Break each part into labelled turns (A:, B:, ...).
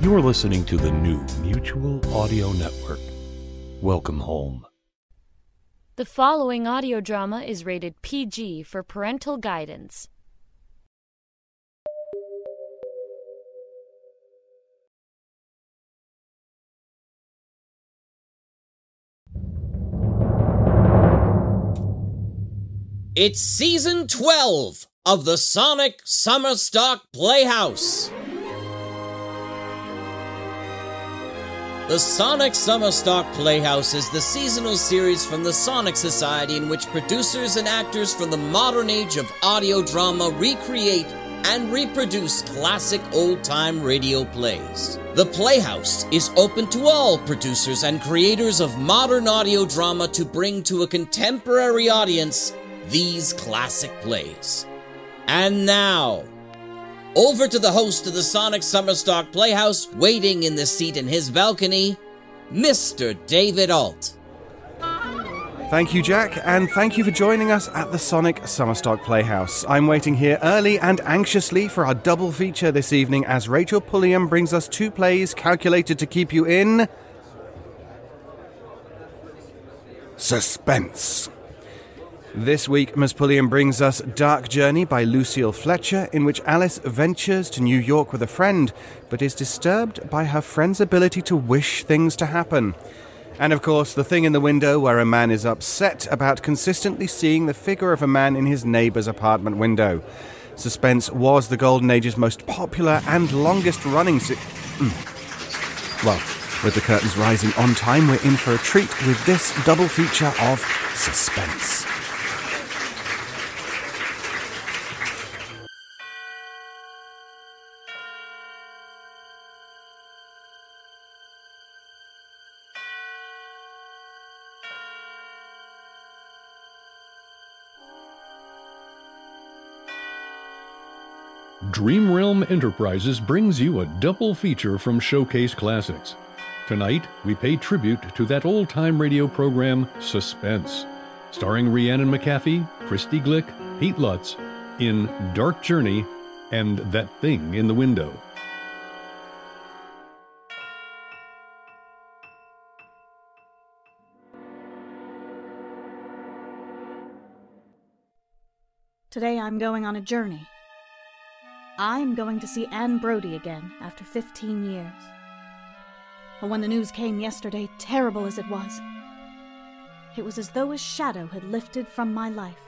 A: You are listening to the new Mutual Audio Network. Welcome home.
B: The following audio drama is rated PG for parental guidance.
C: It's season 12 of the Sonic Summer Stock Playhouse. The Sonic Summer Stock Playhouse is the seasonal series from the Sonic Society in which producers and actors from the modern age of audio drama recreate and reproduce classic old time radio plays. The Playhouse is open to all producers and creators of modern audio drama to bring to a contemporary audience these classic plays. And now, over to the host of the Sonic Summer Stock Playhouse, waiting in the seat in his balcony, Mr. David Ault.
D: Thank you, Jack, and thank you for joining us at the Sonic Summerstock Playhouse. I'm waiting here early and anxiously for our double feature this evening as Rachel Pulliam brings us two plays calculated to keep you in. Suspense. This week, Ms. Pulliam brings us Dark Journey by Lucille Fletcher, in which Alice ventures to New York with a friend, but is disturbed by her friend's ability to wish things to happen. And of course, The Thing in the Window, where a man is upset about consistently seeing the figure of a man in his neighbour's apartment window. Suspense was the Golden Age's most popular and longest running. Se- mm. Well, with the curtains rising on time, we're in for a treat with this double feature of suspense.
A: Enterprises brings you a double feature from Showcase Classics. Tonight, we pay tribute to that old time radio program, Suspense, starring Rhiannon McAfee, Christy Glick, Pete Lutz, in Dark Journey and That Thing in the Window.
E: Today I'm going on a journey. I'm going to see Anne Brody again after 15 years. But when the news came yesterday, terrible as it was, it was as though a shadow had lifted from my life,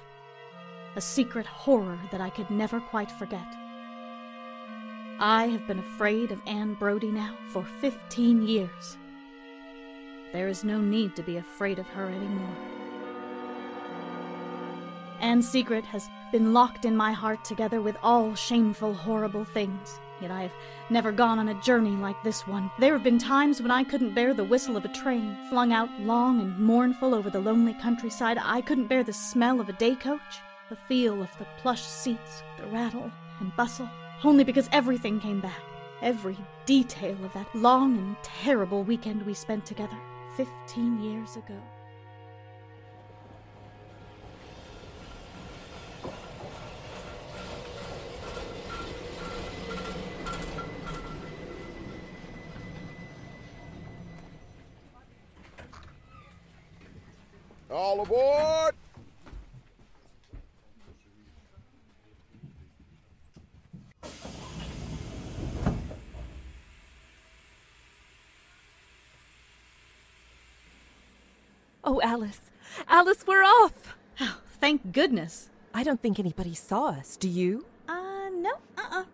E: a secret horror that I could never quite forget. I have been afraid of Anne Brody now for 15 years. There is no need to be afraid of her anymore. Anne's secret has been locked in my heart together with all shameful, horrible things. Yet I have never gone on a journey like this one. There have been times when I couldn't bear the whistle of a train, flung out long and mournful over the lonely countryside. I couldn't bear the smell of a day coach, the feel of the plush seats, the rattle and bustle, only because everything came back. Every detail of that long and terrible weekend we spent together 15 years ago.
F: Oh, Alice. Alice, we're off!
E: Oh, thank goodness.
F: I don't think anybody saw us, do you?
E: Uh, no, uh uh.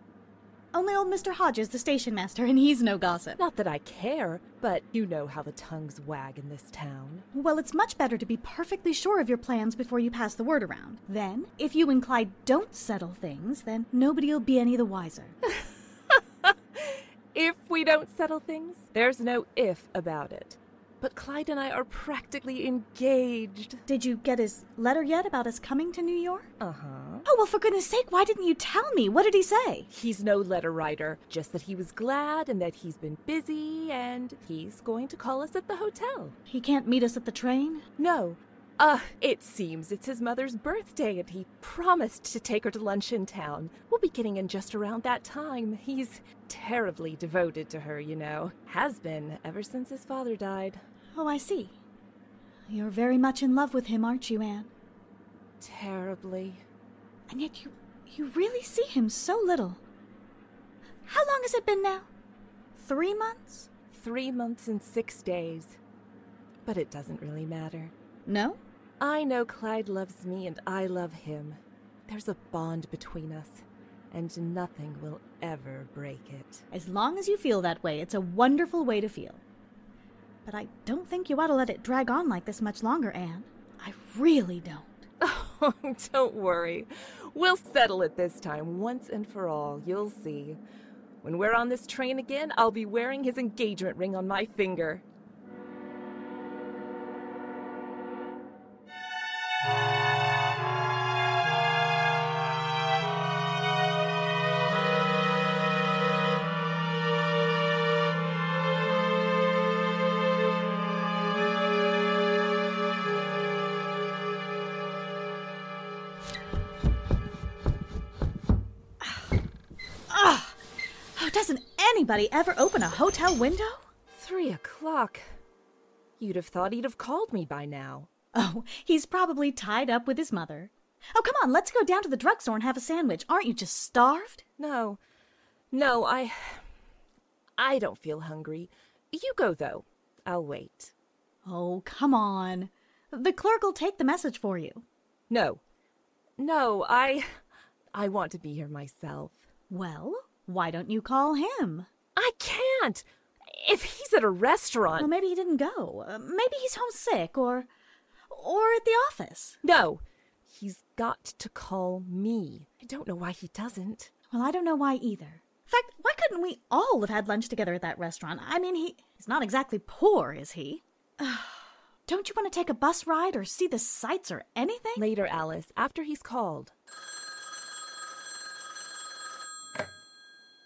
E: Only old Mr. Hodges, the station master, and he's no gossip.
F: Not that I care, but you know how the tongues wag in this town.
E: Well, it's much better to be perfectly sure of your plans before you pass the word around. Then, if you and Clyde don't settle things, then nobody'll be any the wiser.
F: if we don't settle things. There's no if about it. But Clyde and I are practically engaged.
E: Did you get his letter yet about us coming to New York?
F: Uh huh.
E: Oh, well, for goodness sake, why didn't you tell me? What did he say?
F: He's no letter writer, just that he was glad and that he's been busy and he's going to call us at the hotel.
E: He can't meet us at the train?
F: No. Uh, it seems it's his mother's birthday and he promised to take her to lunch in town. We'll be getting in just around that time. He's terribly devoted to her, you know. Has been ever since his father died.
E: Oh, I see. You're very much in love with him, aren't you, Anne?
F: Terribly.
E: And yet you you really see him so little. How long has it been now? Three months?
F: Three months and six days. But it doesn't really matter.
E: No?
F: I know Clyde loves me and I love him. There's a bond between us, and nothing will ever break it.
E: As long as you feel that way, it's a wonderful way to feel. But I don't think you ought to let it drag on like this much longer, Anne. I really don't.
F: Oh, don't worry. We'll settle it this time, once and for all. You'll see. When we're on this train again, I'll be wearing his engagement ring on my finger.
E: Anybody ever open a hotel window?
F: Three o'clock. You'd have thought he'd have called me by now.
E: Oh, he's probably tied up with his mother. Oh, come on, let's go down to the drugstore and have a sandwich. Aren't you just starved?
F: No. No, I. I don't feel hungry. You go, though. I'll wait.
E: Oh, come on. The clerk'll take the message for you.
F: No. No, I. I want to be here myself.
E: Well, why don't you call him?
F: I can't! If he's at a restaurant.
E: Well, maybe he didn't go. Uh, maybe he's homesick or. or at the office.
F: No! He's got to call me. I don't know why he doesn't.
E: Well, I don't know why either. In fact, why couldn't we all have had lunch together at that restaurant? I mean, he, he's not exactly poor, is he? don't you want to take a bus ride or see the sights or anything?
F: Later, Alice, after he's called.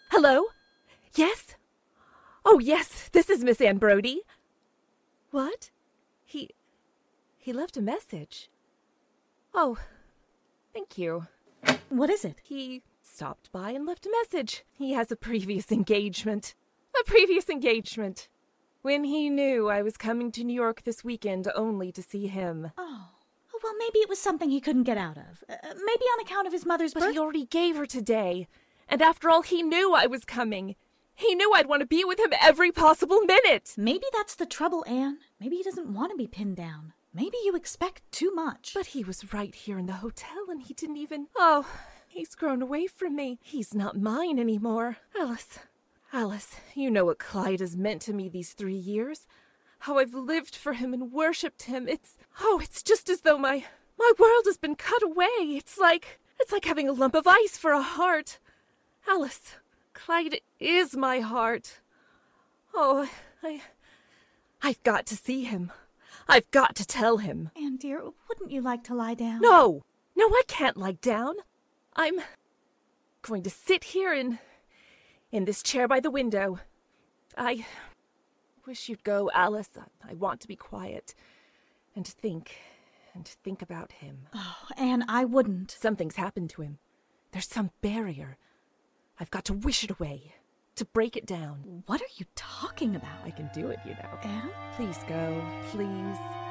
F: Hello? Yes? Oh, yes, this is Miss Anne Brody. What? He. he left a message. Oh, thank you.
E: What is it?
F: He stopped by and left a message. He has a previous engagement. A previous engagement. When he knew I was coming to New York this weekend only to see him.
E: Oh. Oh, well, maybe it was something he couldn't get out of. Uh, maybe on account of his mother's
F: But
E: birth.
F: he already gave her today. And after all, he knew I was coming. He knew I'd want to be with him every possible minute.
E: Maybe that's the trouble, Anne. Maybe he doesn't want to be pinned down. Maybe you expect too much.
F: But he was right here in the hotel and he didn't even. Oh, he's grown away from me. He's not mine anymore. Alice, Alice, you know what Clyde has meant to me these three years. How I've lived for him and worshipped him. It's. Oh, it's just as though my. My world has been cut away. It's like. It's like having a lump of ice for a heart. Alice, Clyde is my heart. Oh, I. I've got to see him. I've got to tell him.
E: Anne, dear, wouldn't you like to lie down?
F: No! No, I can't lie down. I'm going to sit here in in this chair by the window. I wish you'd go, Alice. I want to be quiet and think and think about him.
E: Oh, Anne, I wouldn't.
F: Something's happened to him. There's some barrier. I've got to wish it away, to break it down.
E: What are you talking about?
F: I can do it, you know.
E: Anne?
F: Please go, please.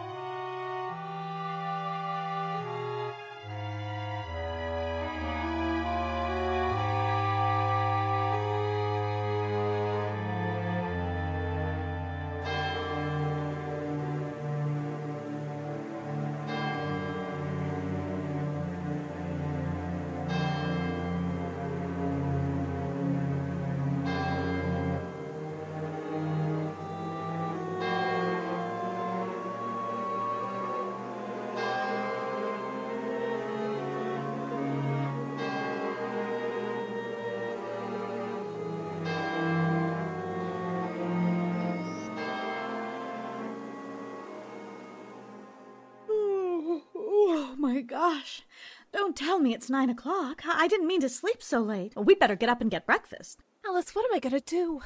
E: My gosh. Don't tell me it's nine o'clock. I didn't mean to sleep so late. We'd better get up and get breakfast.
F: Alice, what am I gonna do?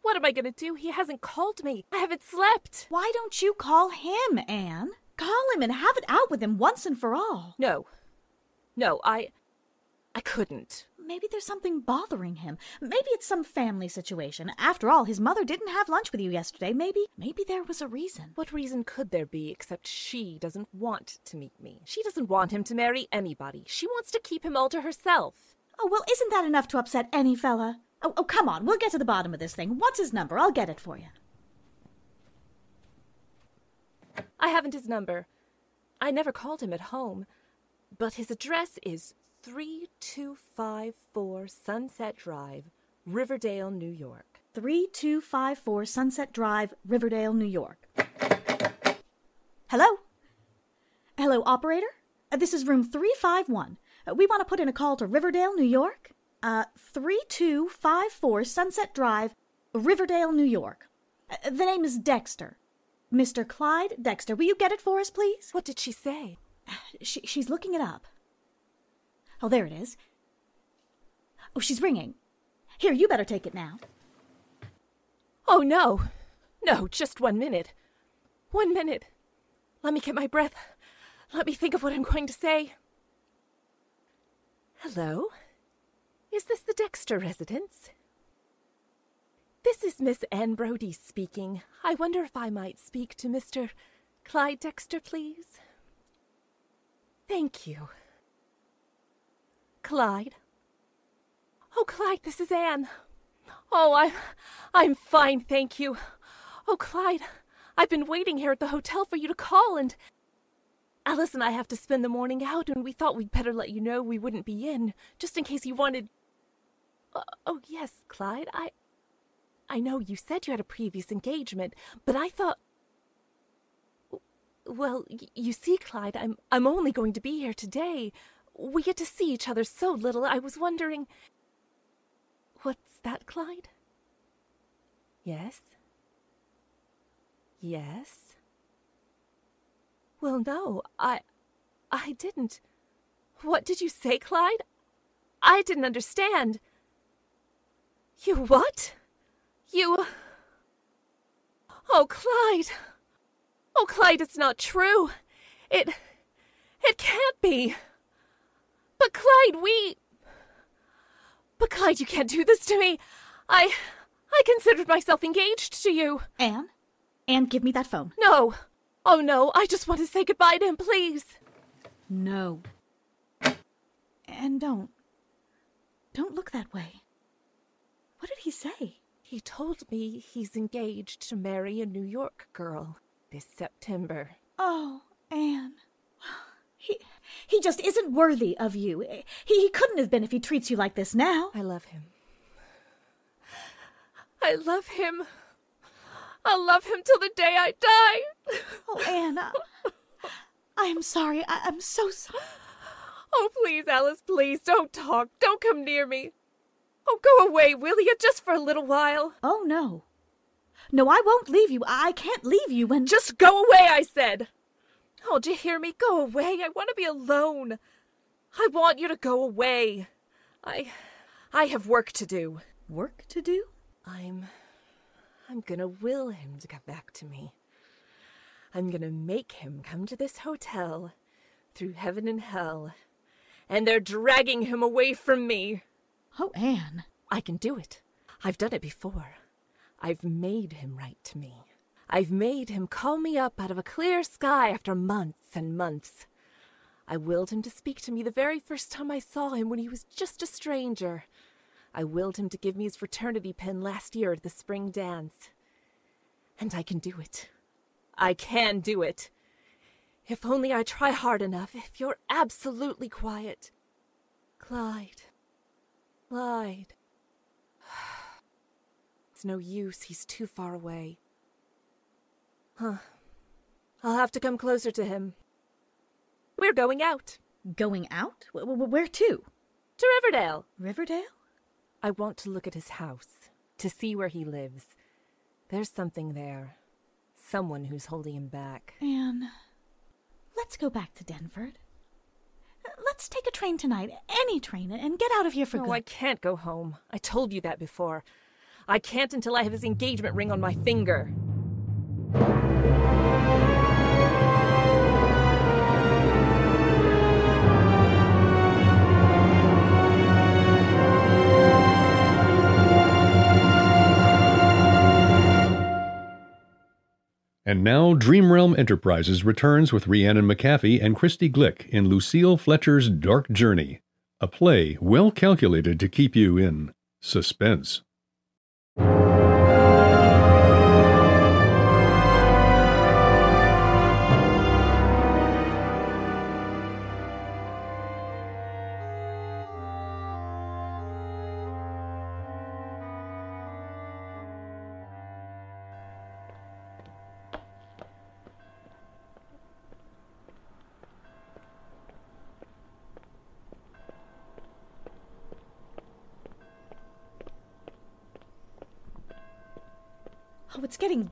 F: What am I gonna do? He hasn't called me. I haven't slept.
E: Why don't you call him, Anne? Call him and have it out with him once and for all.
F: No. No, I. I couldn't.
E: Maybe there's something bothering him. Maybe it's some family situation. After all, his mother didn't have lunch with you yesterday. Maybe, maybe there was a reason.
F: What reason could there be except she doesn't want to meet me? She doesn't want him to marry anybody. She wants to keep him all to herself.
E: Oh, well, isn't that enough to upset any fella? Oh, oh, come on. We'll get to the bottom of this thing. What's his number? I'll get it for you.
F: I haven't his number. I never called him at home. But his address is 3254 Sunset Drive, Riverdale, New York.
E: 3254 Sunset Drive, Riverdale, New York. Hello? Hello, operator? Uh, this is room 351. Uh, we want to put in a call to Riverdale, New York. Uh, 3254 Sunset Drive, Riverdale, New York. Uh, the name is Dexter. Mr. Clyde Dexter. Will you get it for us, please?
F: What did she say?
E: She, she's looking it up. Oh, there it is. Oh, she's ringing. Here, you better take it now.
F: Oh, no. No, just one minute. One minute. Let me get my breath. Let me think of what I'm going to say. Hello? Is this the Dexter residence? This is Miss Anne Brody speaking. I wonder if I might speak to Mr. Clyde Dexter, please. Thank you. Clyde? Oh, Clyde, this is Anne. Oh, I'm, I'm fine, thank you. Oh, Clyde, I've been waiting here at the hotel for you to call, and Alice and I have to spend the morning out, and we thought we'd better let you know we wouldn't be in, just in case you wanted. Uh, oh, yes, Clyde, I. I know you said you had a previous engagement, but I thought. Well, you see, Clyde, I'm I'm only going to be here today. We get to see each other so little. I was wondering. What's that, Clyde? Yes. Yes. Well, no, I. I didn't. What did you say, Clyde? I didn't understand. You what? You. Oh, Clyde. Oh, Clyde, it's not true. It. It can't be. But, Clyde, we. But, Clyde, you can't do this to me. I. I considered myself engaged to you.
E: Anne? Anne, give me that phone.
F: No. Oh, no. I just want to say goodbye to him, please.
E: No. And don't. Don't look that way. What did he say?
F: He told me he's engaged to marry a New York girl this September.
E: Oh, Anne. He he just isn't worthy of you. He, he couldn't have been if he treats you like this now.
F: I love him. I love him. I'll love him till the day I die.
E: Oh, Anna. I, I am sorry. I, I'm so sorry.
F: Oh, please, Alice, please, don't talk. Don't come near me. Oh, go away, will you, just for a little while?
E: Oh, no. No, I won't leave you. I can't leave you when.
F: Just go away, I said. Oh, do you hear me? Go away. I want to be alone. I want you to go away. I. I have work to do.
E: Work to do?
F: I'm. I'm gonna will him to come back to me. I'm gonna make him come to this hotel through heaven and hell. And they're dragging him away from me.
E: Oh, Anne.
F: I can do it. I've done it before. I've made him write to me. I've made him call me up out of a clear sky after months and months. I willed him to speak to me the very first time I saw him when he was just a stranger. I willed him to give me his fraternity pin last year at the spring dance. And I can do it. I can do it. If only I try hard enough, if you're absolutely quiet. Clyde. Clyde. It's no use, he's too far away. Huh. I'll have to come closer to him. We're going out.
E: Going out? W- w- where to?
F: To Riverdale.
E: Riverdale?
F: I want to look at his house, to see where he lives. There's something there. Someone who's holding him back.
E: Anne. Let's go back to Denford. let's take a train tonight, any train, and get out of here for
F: no,
E: good.
F: I can't go home. I told you that before. I can't until I have his engagement ring on my finger.
A: And now Dreamrealm Enterprises returns with Rhiannon McCaffey and Christy Glick in Lucille Fletcher's Dark Journey, a play well calculated to keep you in suspense.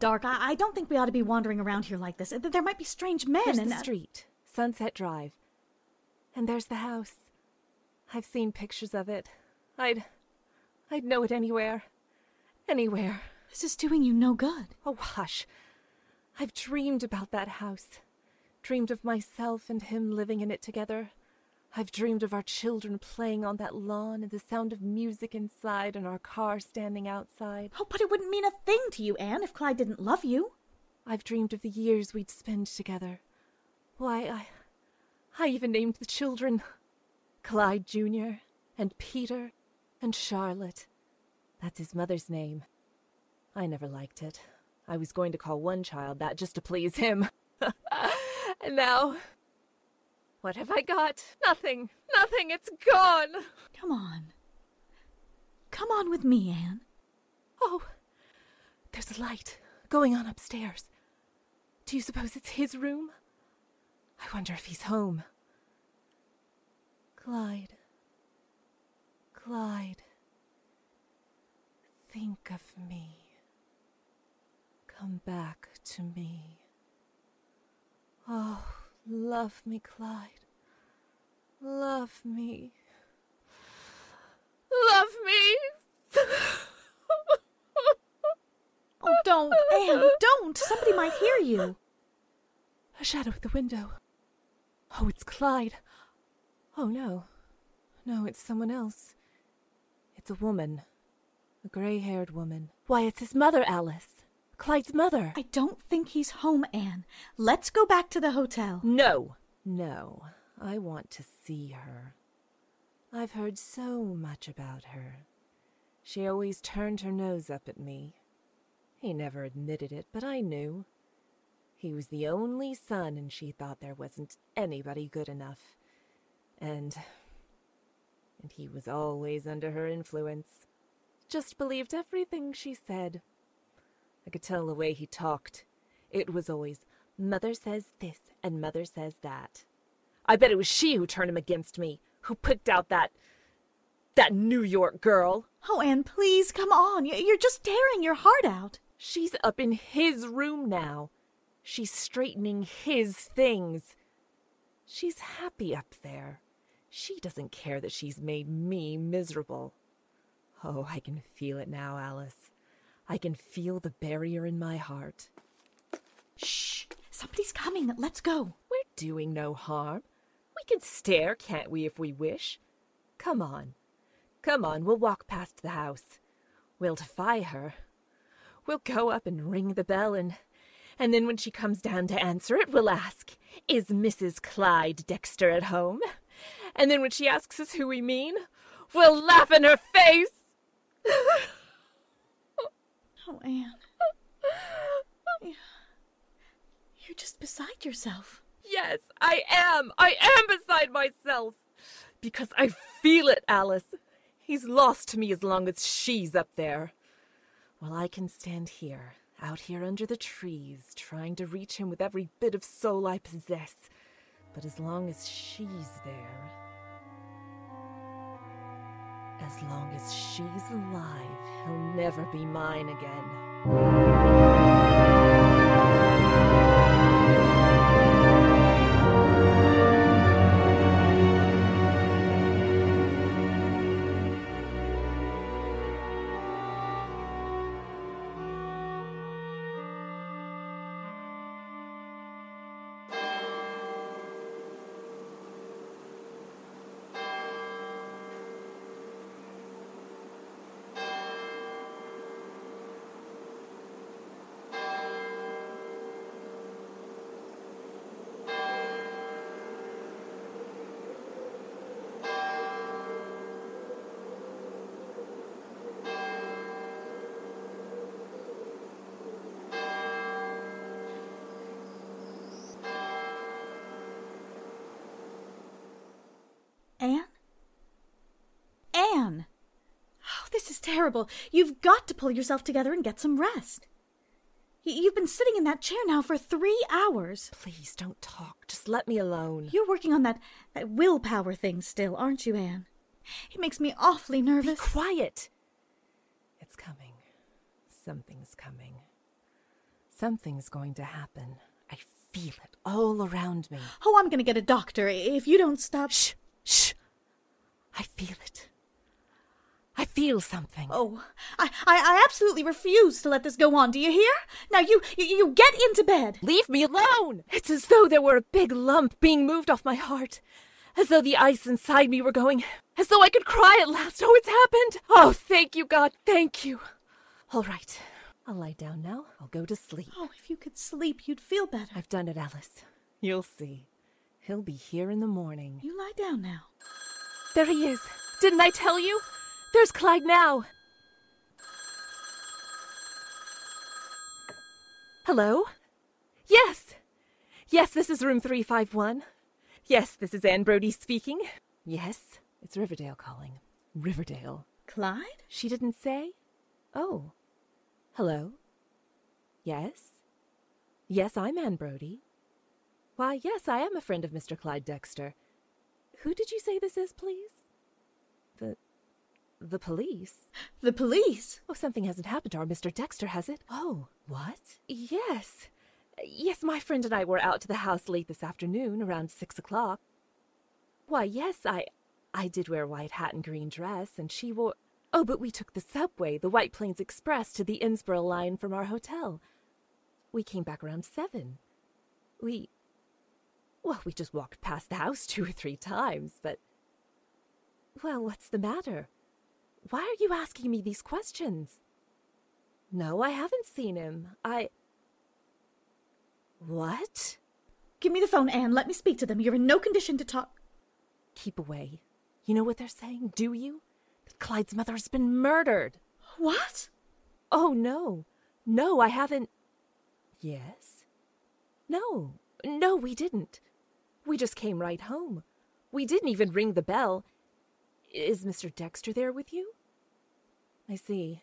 E: Dark. I, I don't think we ought to be wandering around here like this. There might be strange men
F: There's
E: and
F: the street, Sunset Drive. And there's the house. I've seen pictures of it. I'd. I'd know it anywhere. Anywhere.
E: This is doing you no good.
F: Oh, hush. I've dreamed about that house. Dreamed of myself and him living in it together. I've dreamed of our children playing on that lawn and the sound of music inside and our car standing outside.
E: Oh, but it wouldn't mean a thing to you, Anne, if Clyde didn't love you.
F: I've dreamed of the years we'd spend together. Why, I. I even named the children Clyde Jr. and Peter and Charlotte. That's his mother's name. I never liked it. I was going to call one child that just to please him. and now. What have I got? Nothing. Nothing. It's gone.
E: Come on. Come on with me, Anne.
F: Oh, there's a light going on upstairs. Do you suppose it's his room? I wonder if he's home. Clyde. Clyde. Think of me. Come back to me. Oh, love me, Clyde. Love me. Love me.
E: Oh, don't, Anne, don't! Somebody might hear you.
F: A shadow at the window. Oh, it's Clyde. Oh, no. No, it's someone else. It's a woman. A gray haired woman. Why, it's his mother, Alice. Clyde's mother.
E: I don't think he's home, Anne. Let's go back to the hotel.
F: No, no. I want to see her. I've heard so much about her. She always turned her nose up at me. He never admitted it, but I knew. He was the only son, and she thought there wasn't anybody good enough. And. and he was always under her influence. Just believed everything she said. I could tell the way he talked. It was always, Mother says this, and Mother says that. I bet it was she who turned him against me, who picked out that. that New York girl.
E: Oh, Anne, please, come on. You're just tearing your heart out.
F: She's up in his room now. She's straightening his things. She's happy up there. She doesn't care that she's made me miserable. Oh, I can feel it now, Alice. I can feel the barrier in my heart.
E: Shh! Somebody's coming. Let's go.
F: We're doing no harm. We can stare, can't we, if we wish? Come on. Come on, we'll walk past the house. We'll defy her. We'll go up and ring the bell, and and then when she comes down to answer it, we'll ask, Is Mrs. Clyde Dexter at home? And then when she asks us who we mean, we'll laugh in her face.
E: Oh, Anne. You're just beside yourself.
F: Yes, I am. I am beside myself. Because I feel it, Alice. He's lost to me as long as she's up there. Well, I can stand here, out here under the trees, trying to reach him with every bit of soul I possess. But as long as she's there, as long as she's alive, he'll never be mine again.
E: Terrible. You've got to pull yourself together and get some rest. Y- You've been sitting in that chair now for three hours.
F: Please don't talk. Just let me alone.
E: You're working on that, that willpower thing still, aren't you, Anne? It makes me awfully nervous.
F: Be quiet. It's coming. Something's coming. Something's going to happen. I feel it all around me.
E: Oh, I'm gonna get a doctor if you don't stop.
F: Shh, shh. I feel it. I feel something.
E: Oh, I, I, I absolutely refuse to let this go on. Do you hear? Now you, you, you get into bed.
F: Leave me alone! It's as though there were a big lump being moved off my heart. As though the ice inside me were going. As though I could cry at last. Oh, it's happened! Oh, thank you, God, thank you. All right, I'll lie down now. I'll go to sleep.
E: Oh, if you could sleep, you'd feel better.
F: I've done it, Alice. You'll see. He'll be here in the morning.
E: You lie down now.
F: There he is. Didn't I tell you? There's Clyde now. Hello? Yes. Yes, this is room 351. Yes, this is Anne Brody speaking. Yes, it's Riverdale calling. Riverdale.
E: Clyde?
F: She didn't say? Oh. Hello? Yes? Yes, I'm Anne Brody. Why, yes, I am a friend of Mr. Clyde Dexter. Who did you say this is, please? The. police?
E: The police?
F: Oh, something hasn't happened to our Mr. Dexter, has it? Oh, what? Yes. Yes, my friend and I were out to the house late this afternoon, around six o'clock. Why, yes, I. I did wear a white hat and green dress, and she wore. Oh, but we took the subway, the White Plains Express, to the Innsborough line from our hotel. We came back around seven. We. Well, we just walked past the house two or three times, but. Well, what's the matter? Why are you asking me these questions? No, I haven't seen him. I. What?
E: Give me the phone, Anne. Let me speak to them. You're in no condition to talk.
F: Keep away. You know what they're saying, do you? That Clyde's mother has been murdered.
E: What?
F: Oh, no. No, I haven't. Yes? No. No, we didn't. We just came right home. We didn't even ring the bell. Is Mr. Dexter there with you? I see.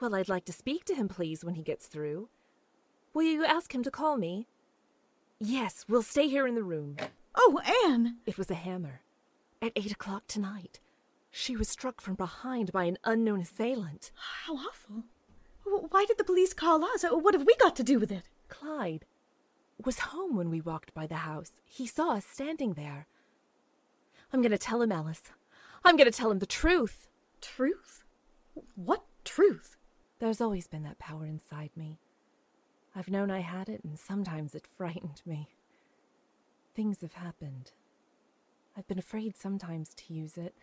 F: Well, I'd like to speak to him, please, when he gets through. Will you ask him to call me? Yes, we'll stay here in the room.
E: Oh, Anne!
F: It was a hammer. At eight o'clock tonight. She was struck from behind by an unknown assailant.
E: How awful. Why did the police call us? Uh, What have we got to do with it?
F: Clyde was home when we walked by the house. He saw us standing there. I'm going to tell him, Alice. I'm going to tell him the truth.
E: Truth? What truth?
F: There's always been that power inside me. I've known I had it, and sometimes it frightened me. Things have happened. I've been afraid sometimes to use it,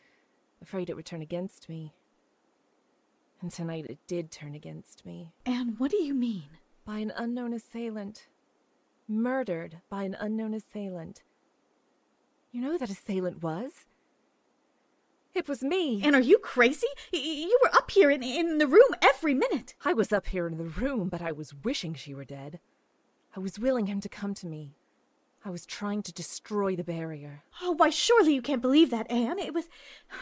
F: afraid it would turn against me. And tonight it did turn against me.
E: Anne, what do you mean?
F: By an unknown assailant. Murdered by an unknown assailant. You know who that assailant was? It was me.
E: Anne, are you crazy? Y- You were up here in, in the room every minute.
F: I was up here in the room, but I was wishing she were dead. I was willing him to come to me. I was trying to destroy the barrier.
E: Oh, why, surely you can't believe that, Anne. It was,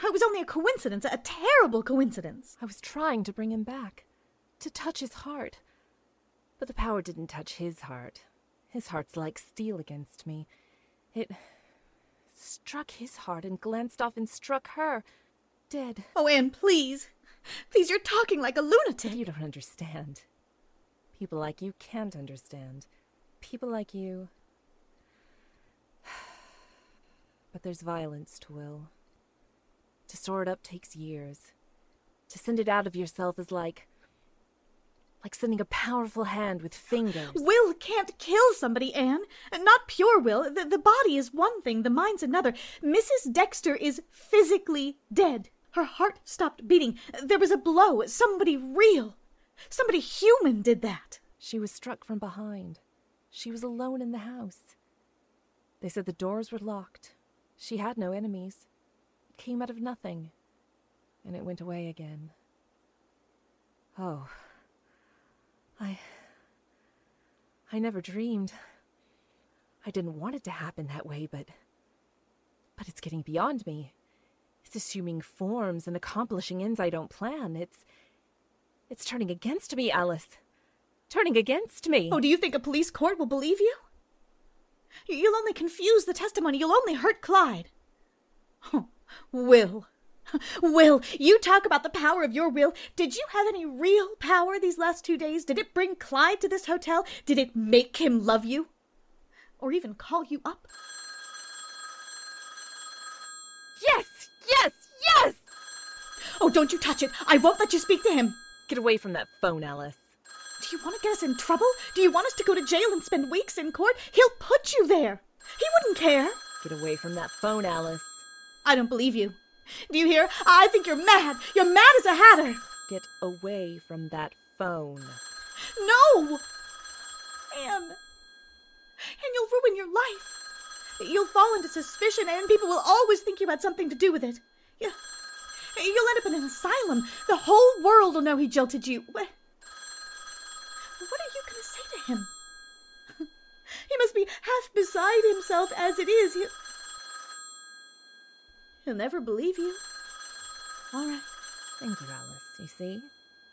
E: it was only a coincidence, a terrible coincidence.
F: I was trying to bring him back, to touch his heart. But the power didn't touch his heart. His heart's like steel against me. It struck his heart and glanced off and struck her. Dead.
E: Oh, Anne, please. Please, you're talking like a lunatic.
F: You don't understand. People like you can't understand. People like you. But there's violence to will. To store it up takes years. To send it out of yourself is like. Like sending a powerful hand with fingers.
E: Will can't kill somebody, Anne. Not pure will. The, the body is one thing, the mind's another. Mrs. Dexter is physically dead. Her heart stopped beating. There was a blow. Somebody real. Somebody human did that.
F: She was struck from behind. She was alone in the house. They said the doors were locked. She had no enemies. It came out of nothing. And it went away again. Oh. I. I never dreamed. I didn't want it to happen that way, but. But it's getting beyond me. It's assuming forms and accomplishing ends I don't plan. It's. It's turning against me, Alice. Turning against me.
E: Oh, do you think a police court will believe you? You'll only confuse the testimony. You'll only hurt Clyde. Oh, Will. Will, you talk about the power of your will. Did you have any real power these last two days? Did it bring Clyde to this hotel? Did it make him love you? Or even call you up?
F: Yes! Yes! Yes!
E: Oh, don't you touch it. I won't let you speak to him.
F: Get away from that phone, Alice.
E: Do you want to get us in trouble? Do you want us to go to jail and spend weeks in court? He'll put you there. He wouldn't care.
F: Get away from that phone, Alice.
E: I don't believe you. Do you hear? I think you're mad. You're mad as a hatter.
F: Get away from that phone.
E: No! Anne. And you'll ruin your life. You'll fall into suspicion, and people will always think you had something to do with it. You, you'll end up in an asylum. The whole world will know he jilted you. What, what are you going to say to him? he must be half beside himself as it is. He, he'll never believe you. All right.
F: Thank you, Alice. You see?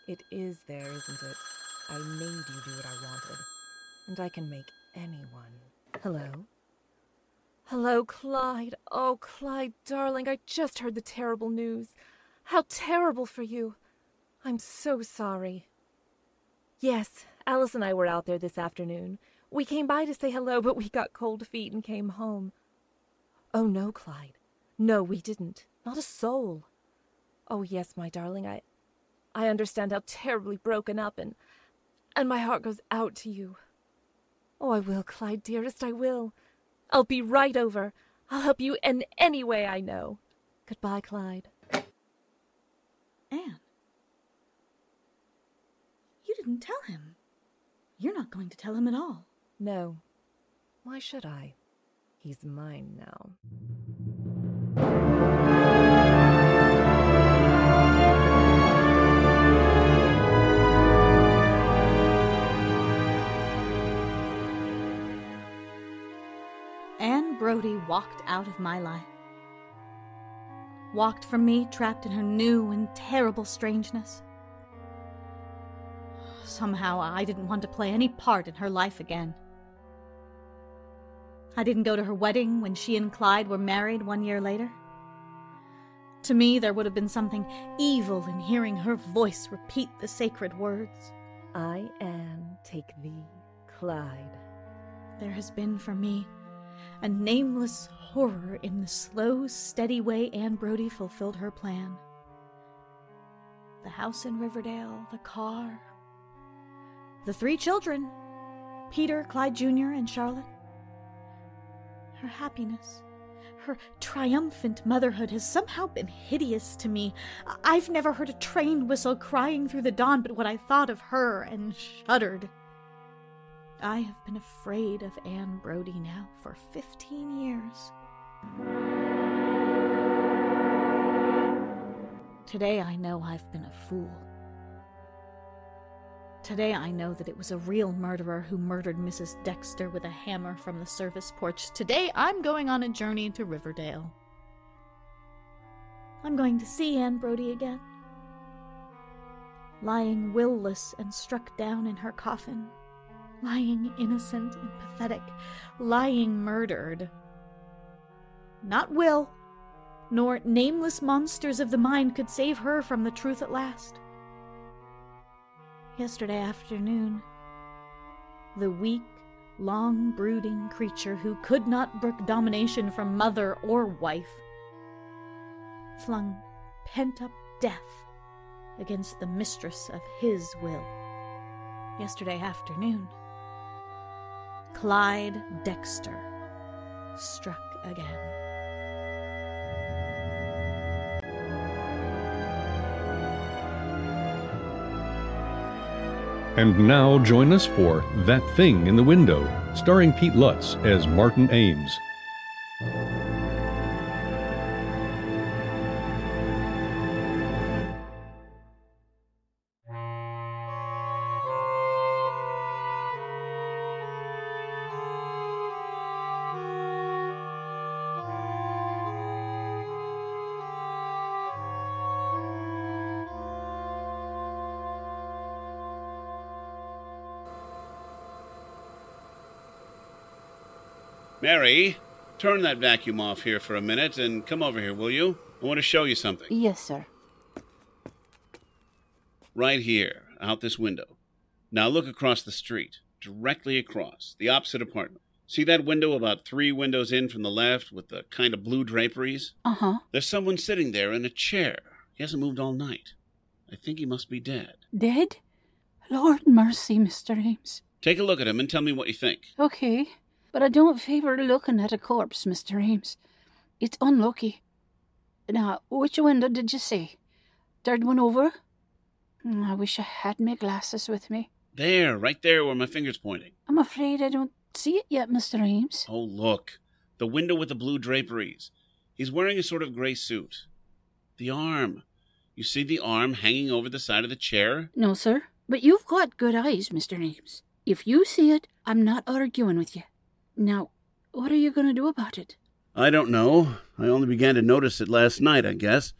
F: It is there, isn't it? I made you do what I wanted. And I can make anyone. Hello? Hello, Clyde. Oh, Clyde, darling, I just heard the terrible news. How terrible for you. I'm so sorry. Yes, Alice and I were out there this afternoon. We came by to say hello, but we got cold feet and came home. Oh, no, Clyde. No, we didn't. Not a soul. Oh, yes, my darling, I. I understand how terribly broken up and. and my heart goes out to you. Oh, I will, Clyde, dearest, I will. I'll be right over. I'll help you in any way I know. Goodbye, Clyde.
E: Anne. You didn't tell him. You're not going to tell him at all.
F: No. Why should I? He's mine now.
E: Brody walked out of my life. Walked from me trapped in her new and terrible strangeness. Somehow I didn't want to play any part in her life again. I didn't go to her wedding when she and Clyde were married one year later. To me, there would have been something evil in hearing her voice repeat the sacred words.
F: I am take thee, Clyde.
E: There has been for me a nameless horror in the slow, steady way Anne Brody fulfilled her plan. The house in Riverdale, the car, the three children Peter, Clyde Jr., and Charlotte. Her happiness, her triumphant motherhood has somehow been hideous to me. I've never heard a train whistle crying through the dawn but what I thought of her and shuddered. I have been afraid of Anne Brody now for 15 years. Today I know I've been a fool. Today I know that it was a real murderer who murdered Mrs. Dexter with a hammer from the service porch. Today I'm going on a journey to Riverdale. I'm going to see Anne Brody again. Lying will-less and struck down in her coffin. Lying innocent and pathetic. Lying murdered. Not Will, nor nameless monsters of the mind could save her from the truth at last. Yesterday afternoon, the weak, long brooding creature who could not brook domination from mother or wife flung pent up death against the mistress of his will. Yesterday afternoon, Clyde Dexter struck again.
A: And now join us for That Thing in the Window, starring Pete Lutz as Martin Ames.
G: Mary, turn that vacuum off here for a minute and come over here, will you? I want to show you something.
H: Yes, sir.
G: Right here, out this window. Now look across the street, directly across, the opposite apartment. See that window about three windows in from the left with the kind of blue draperies?
H: Uh huh.
G: There's someone sitting there in a chair. He hasn't moved all night. I think he must be dead.
H: Dead? Lord mercy, Mr. Ames.
G: Take a look at him and tell me what you think.
H: Okay, but I don't favour looking at a corpse, Mr. Ames. It's unlucky. Now, which window did you say? Third one over? Mm, I wish I had my glasses with me.
G: There, right there where my finger's pointing.
H: I'm afraid I don't see it yet, Mr. Ames.
G: Oh, look. The window with the blue draperies. He's wearing a sort of gray suit. The arm. You see the arm hanging over the side of the chair?
H: No, sir. But you've got good eyes, Mr. Ames. If you see it, I'm not arguing with you. Now, what are you going to do about it?
G: I don't know. I only began to notice it last night, I guess.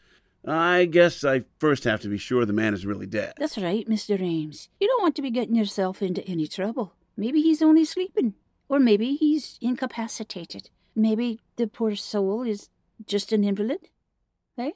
G: I guess I first have to be sure the man is really dead.
H: That's right, Mr. Ames. You don't want to be getting yourself into any trouble. Maybe he's only sleeping. Or maybe he's incapacitated. Maybe the poor soul is just an invalid. Eh?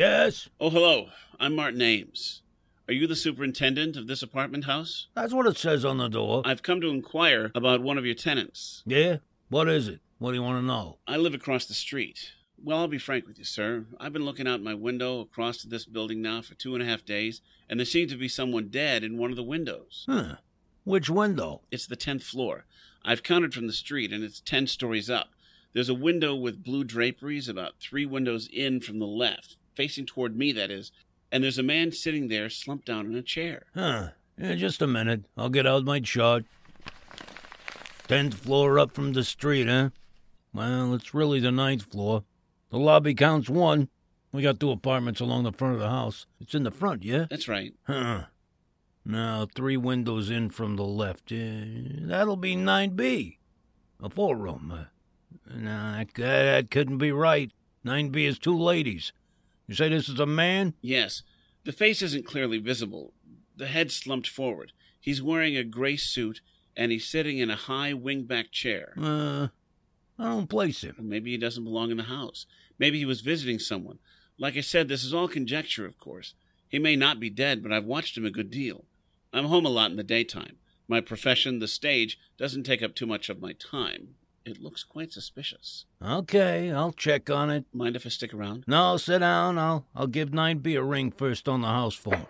I: Yes?
G: Oh, hello. I'm Martin Ames. Are you the superintendent of this apartment house?
I: That's what it says on the door.
G: I've come to inquire about one of your tenants.
I: Yeah? What is it? What do you want to know?
G: I live across the street. Well, I'll be frank with you, sir. I've been looking out my window across to this building now for two and a half days, and there seems to be someone dead in one of the windows.
I: Huh. Which window?
G: It's the tenth floor. I've counted from the street, and it's ten stories up. There's a window with blue draperies about three windows in from the left, facing toward me, that is, and there's a man sitting there slumped down in a chair.
I: Huh. Yeah, just a minute. I'll get out my chart. Tenth floor up from the street, huh? Well, it's really the ninth floor. The lobby counts one. We got two apartments along the front of the house. It's in the front, yeah?
G: That's right.
I: Huh. Now, three windows in from the left. Uh, that'll be 9B. A four room. Uh, no, that, that couldn't be right. 9B is two ladies. You say this is a man?
G: Yes. The face isn't clearly visible. The head slumped forward. He's wearing a gray suit, and he's sitting in a high wingback chair.
I: Uh, I don't place him.
G: Well, maybe he doesn't belong in the house. Maybe he was visiting someone. Like I said, this is all conjecture, of course. He may not be dead, but I've watched him a good deal. I'm home a lot in the daytime. My profession, the stage, doesn't take up too much of my time. It looks quite suspicious.
I: Okay, I'll check on it.
G: Mind if I stick around?
I: No, sit down. I'll I'll give 9B a ring first on the house phone.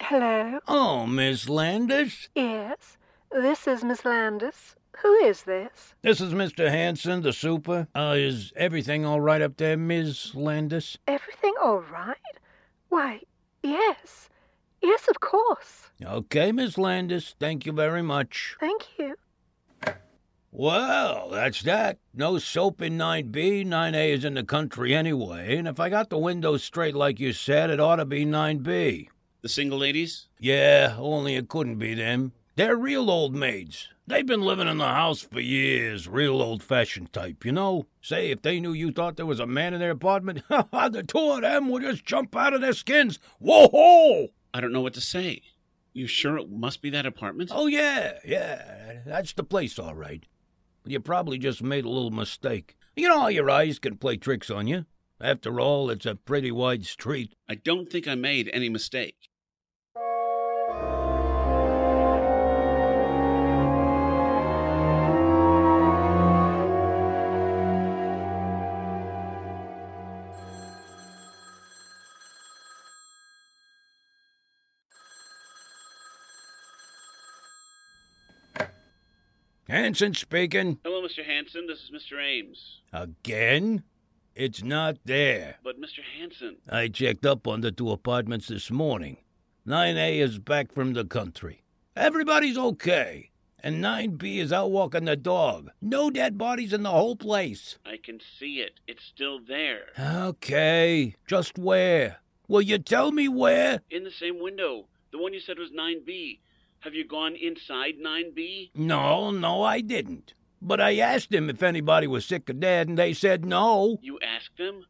J: Hello?
I: Oh, Miss Landis?
J: Yes, this is Miss Landis. Who is this?
I: This is Mr. Hanson, the super. Uh, is everything all right up there, Miss Landis?
J: Everything all right? Why, yes. Yes, of course.
I: Okay, Miss Landis. Thank you very much.
J: Thank you.
I: Well, that's that. No soap in 9B. 9A is in the country anyway, and if I got the windows straight like you said, it ought to be 9B.
G: The single ladies?
I: Yeah, only it couldn't be them. They're real old maids. They've been living in the house for years, real old fashioned type, you know? Say, if they knew you thought there was a man in their apartment, the two of them would just jump out of their skins. Whoa ho!
G: I don't know what to say. You sure it must be that apartment?
I: Oh, yeah, yeah. That's the place, all right. But you probably just made a little mistake. You know how your eyes can play tricks on you. After all, it's a pretty wide street.
G: I don't think I made any mistake.
I: Hanson speaking.
G: Hello, Mr. Hanson. This is Mr. Ames.
I: Again? It's not there.
G: But, Mr. Hanson.
I: I checked up on the two apartments this morning. 9A is back from the country. Everybody's okay. And 9B is out walking the dog. No dead bodies in the whole place.
G: I can see it. It's still there.
I: Okay. Just where? Will you tell me where?
G: In the same window. The one you said was 9B. Have you gone inside 9B?
I: No, no, I didn't. But I asked them if anybody was sick or dead, and they said no.
G: You asked them?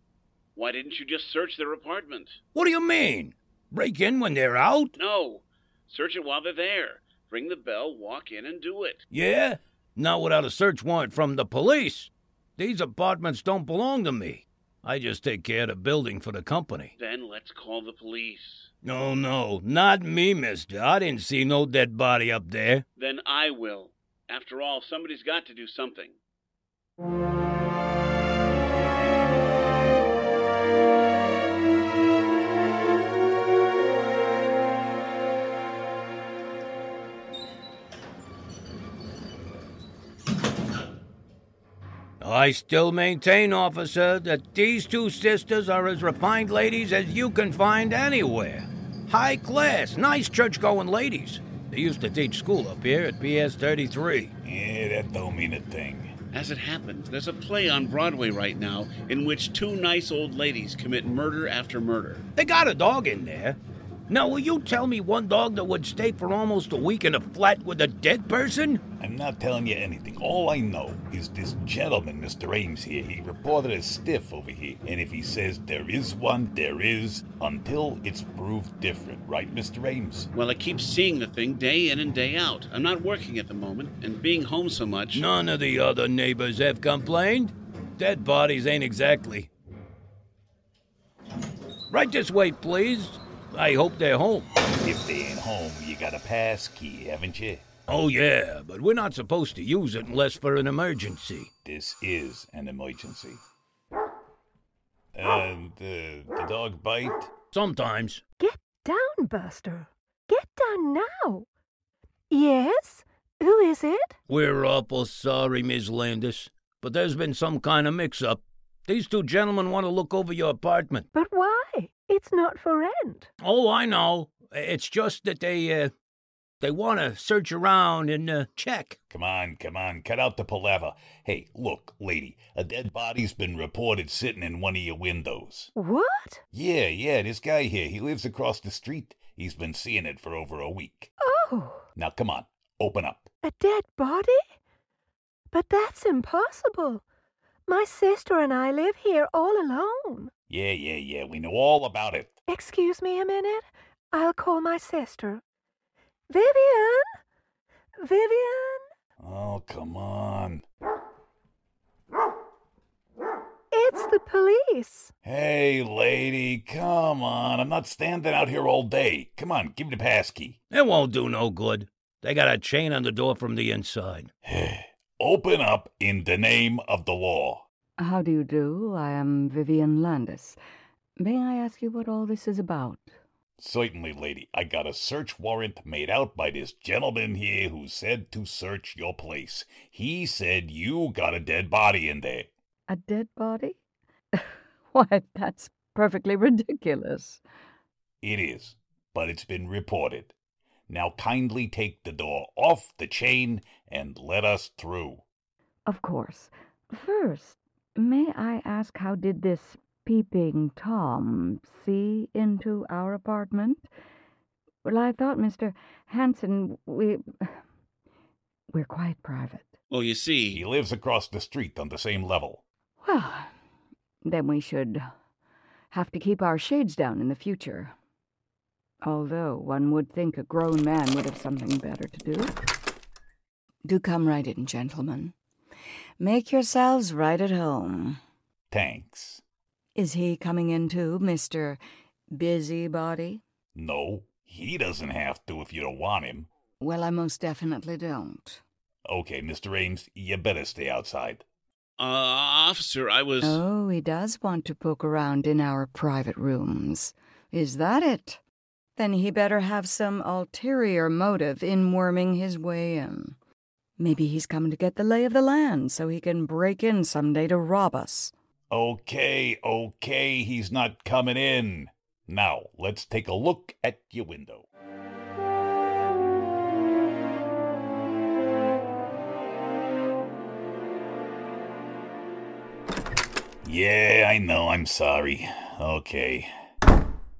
G: Why didn't you just search their apartment?
I: What do you mean? Break in when they're out?
G: No. Search it while they're there. Ring the bell, walk in, and do it.
I: Yeah? Not without a search warrant from the police. These apartments don't belong to me. I just take care of the building for the company.
G: Then let's call the police.
I: No, no, not me, mister. I didn't see no dead body up there.
G: Then I will. After all, somebody's got to do something.
I: I still maintain, officer, that these two sisters are as refined ladies as you can find anywhere. High class, nice church going ladies. They used to teach school up here at PS 33.
K: Yeah, that don't mean a thing.
G: As it happens, there's a play on Broadway right now in which two nice old ladies commit murder after murder.
I: They got a dog in there. Now, will you tell me one dog that would stay for almost a week in a flat with a dead person?
K: I'm not telling you anything. All I know is this gentleman, Mr. Ames here, he reported as stiff over here. And if he says there is one, there is, until it's proved different. Right, Mr. Ames?
G: Well, I keep seeing the thing day in and day out. I'm not working at the moment, and being home so much.
I: None of the other neighbors have complained. Dead bodies ain't exactly. Right this way, please. I hope they're home.
K: If they ain't home, you got a pass key, haven't you?
I: Oh, yeah, but we're not supposed to use it unless for an emergency.
K: This is an emergency. And uh, the dog bite?
I: Sometimes.
J: Get down, Buster. Get down now. Yes? Who is it?
I: We're awful sorry, Miss Landis, but there's been some kind of mix up. These two gentlemen want to look over your apartment.
J: But why? It's not for rent.
I: Oh, I know. It's just that they, uh, they want to search around and uh, check.
K: Come on, come on, cut out the palaver. Hey, look, lady, a dead body's been reported sitting in one of your windows.
J: What?
K: Yeah, yeah, this guy here, he lives across the street. He's been seeing it for over a week.
J: Oh,
K: Now, come on, open up.
J: a dead body? But that's impossible. My sister and I live here all alone.
K: Yeah, yeah, yeah, we know all about it.
J: Excuse me a minute. I'll call my sister. Vivian? Vivian?
K: Oh, come on.
J: It's the police.
K: Hey, lady, come on. I'm not standing out here all day. Come on, give me the pass key.
I: It won't do no good. They got a chain on the door from the inside.
K: Open up in the name of the law.
L: How do you do? I am Vivian Landis. May I ask you what all this is about?
K: Certainly, lady. I got a search warrant made out by this gentleman here who said to search your place. He said you got a dead body in there.
L: A dead body? Why, that's perfectly ridiculous.
K: It is, but it's been reported. Now kindly take the door off the chain and let us through.
L: Of course. First, may I ask how did this peeping Tom see into our apartment? Well, I thought, Mr. Hanson, we. We're quite private.
G: Well, you see.
K: He lives across the street on the same level.
L: Well, then we should have to keep our shades down in the future. Although one would think a grown man would have something better to do. Do come right in, gentlemen. Make yourselves right at home.
K: Thanks.
L: Is he coming in too, Mr. Busybody?
K: No, he doesn't have to if you don't want him.
L: Well, I most definitely don't.
K: Okay, Mr. Ames, you better stay outside.
G: Uh, officer, I was.
L: Oh, he does want to poke around in our private rooms. Is that it? Then he better have some ulterior motive in worming his way in. Maybe he's coming to get the lay of the land so he can break in someday to rob us.
K: Okay, okay, he's not coming in. Now, let's take a look at your window. Yeah, I know, I'm sorry. Okay.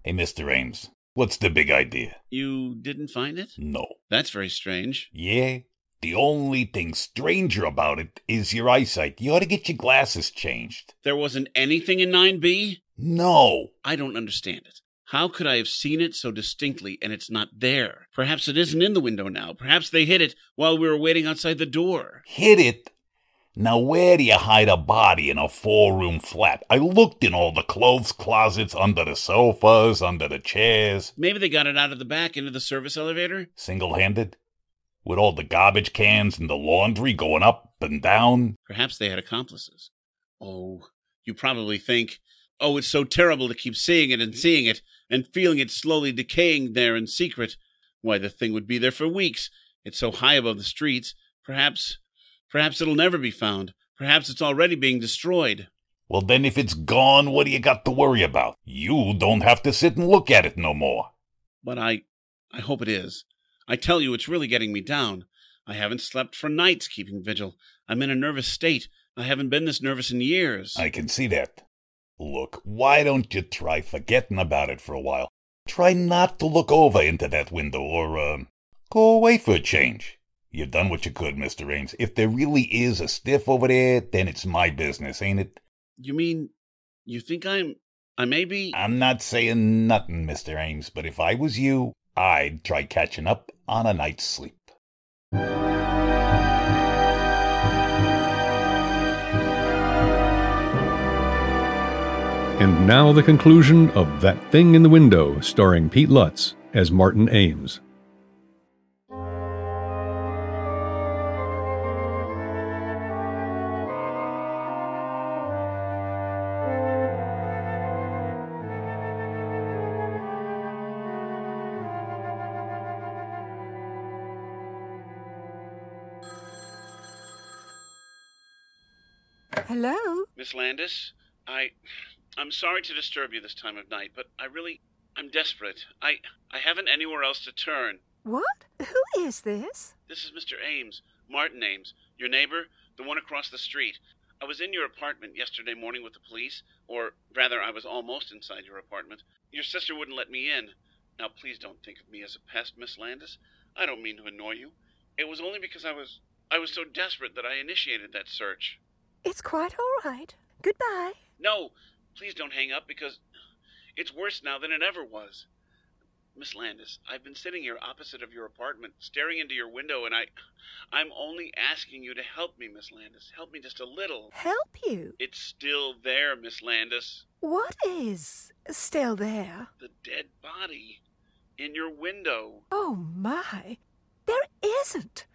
K: Hey, Mr. Ames, what's the big idea?
G: You didn't find it?
K: No.
G: That's very strange.
K: Yeah, the only thing stranger about it is your eyesight. You ought to get your glasses changed.
G: There wasn't anything in 9B?
K: No.
G: I don't understand it. How could I have seen it so distinctly and it's not there? Perhaps it isn't in the window now. Perhaps they hid it while we were waiting outside the door.
K: Hid it? Now, where do you hide a body in a four room flat? I looked in all the clothes closets, under the sofas, under the chairs.
G: Maybe they got it out of the back into the service elevator?
K: Single handed? With all the garbage cans and the laundry going up and down?
G: Perhaps they had accomplices. Oh, you probably think, oh, it's so terrible to keep seeing it and seeing it and feeling it slowly decaying there in secret. Why, the thing would be there for weeks. It's so high above the streets. Perhaps, perhaps it'll never be found. Perhaps it's already being destroyed.
K: Well, then, if it's gone, what do you got to worry about? You don't have to sit and look at it no more.
G: But I, I hope it is. I tell you, it's really getting me down. I haven't slept for nights keeping vigil. I'm in a nervous state. I haven't been this nervous in years.
K: I can see that. Look, why don't you try forgetting about it for a while? Try not to look over into that window or, uh, go away for a change. You've done what you could, Mr. Ames. If there really is a stiff over there, then it's my business, ain't it?
G: You mean you think I'm I may be
K: I'm not saying nothing, Mr. Ames, but if I was you, I'd try catching up on a night's sleep.
A: And now the conclusion of That Thing in the Window, starring Pete Lutz as Martin Ames.
G: Miss Landis? I I'm sorry to disturb you this time of night, but I really I'm desperate. I I haven't anywhere else to turn.
J: What? Who is this?
G: This is Mr. Ames, Martin Ames, your neighbor, the one across the street. I was in your apartment yesterday morning with the police, or rather, I was almost inside your apartment. Your sister wouldn't let me in. Now, please don't think of me as a pest, Miss Landis. I don't mean to annoy you. It was only because I was I was so desperate that I initiated that search.
J: It's quite all right. Goodbye.
G: No, please don't hang up because it's worse now than it ever was. Miss Landis, I've been sitting here opposite of your apartment, staring into your window, and I I'm only asking you to help me, Miss Landis. Help me just a little.
J: Help you?
G: It's still there, Miss Landis.
J: What is still there?
G: The dead body in your window.
J: Oh, my. There isn't.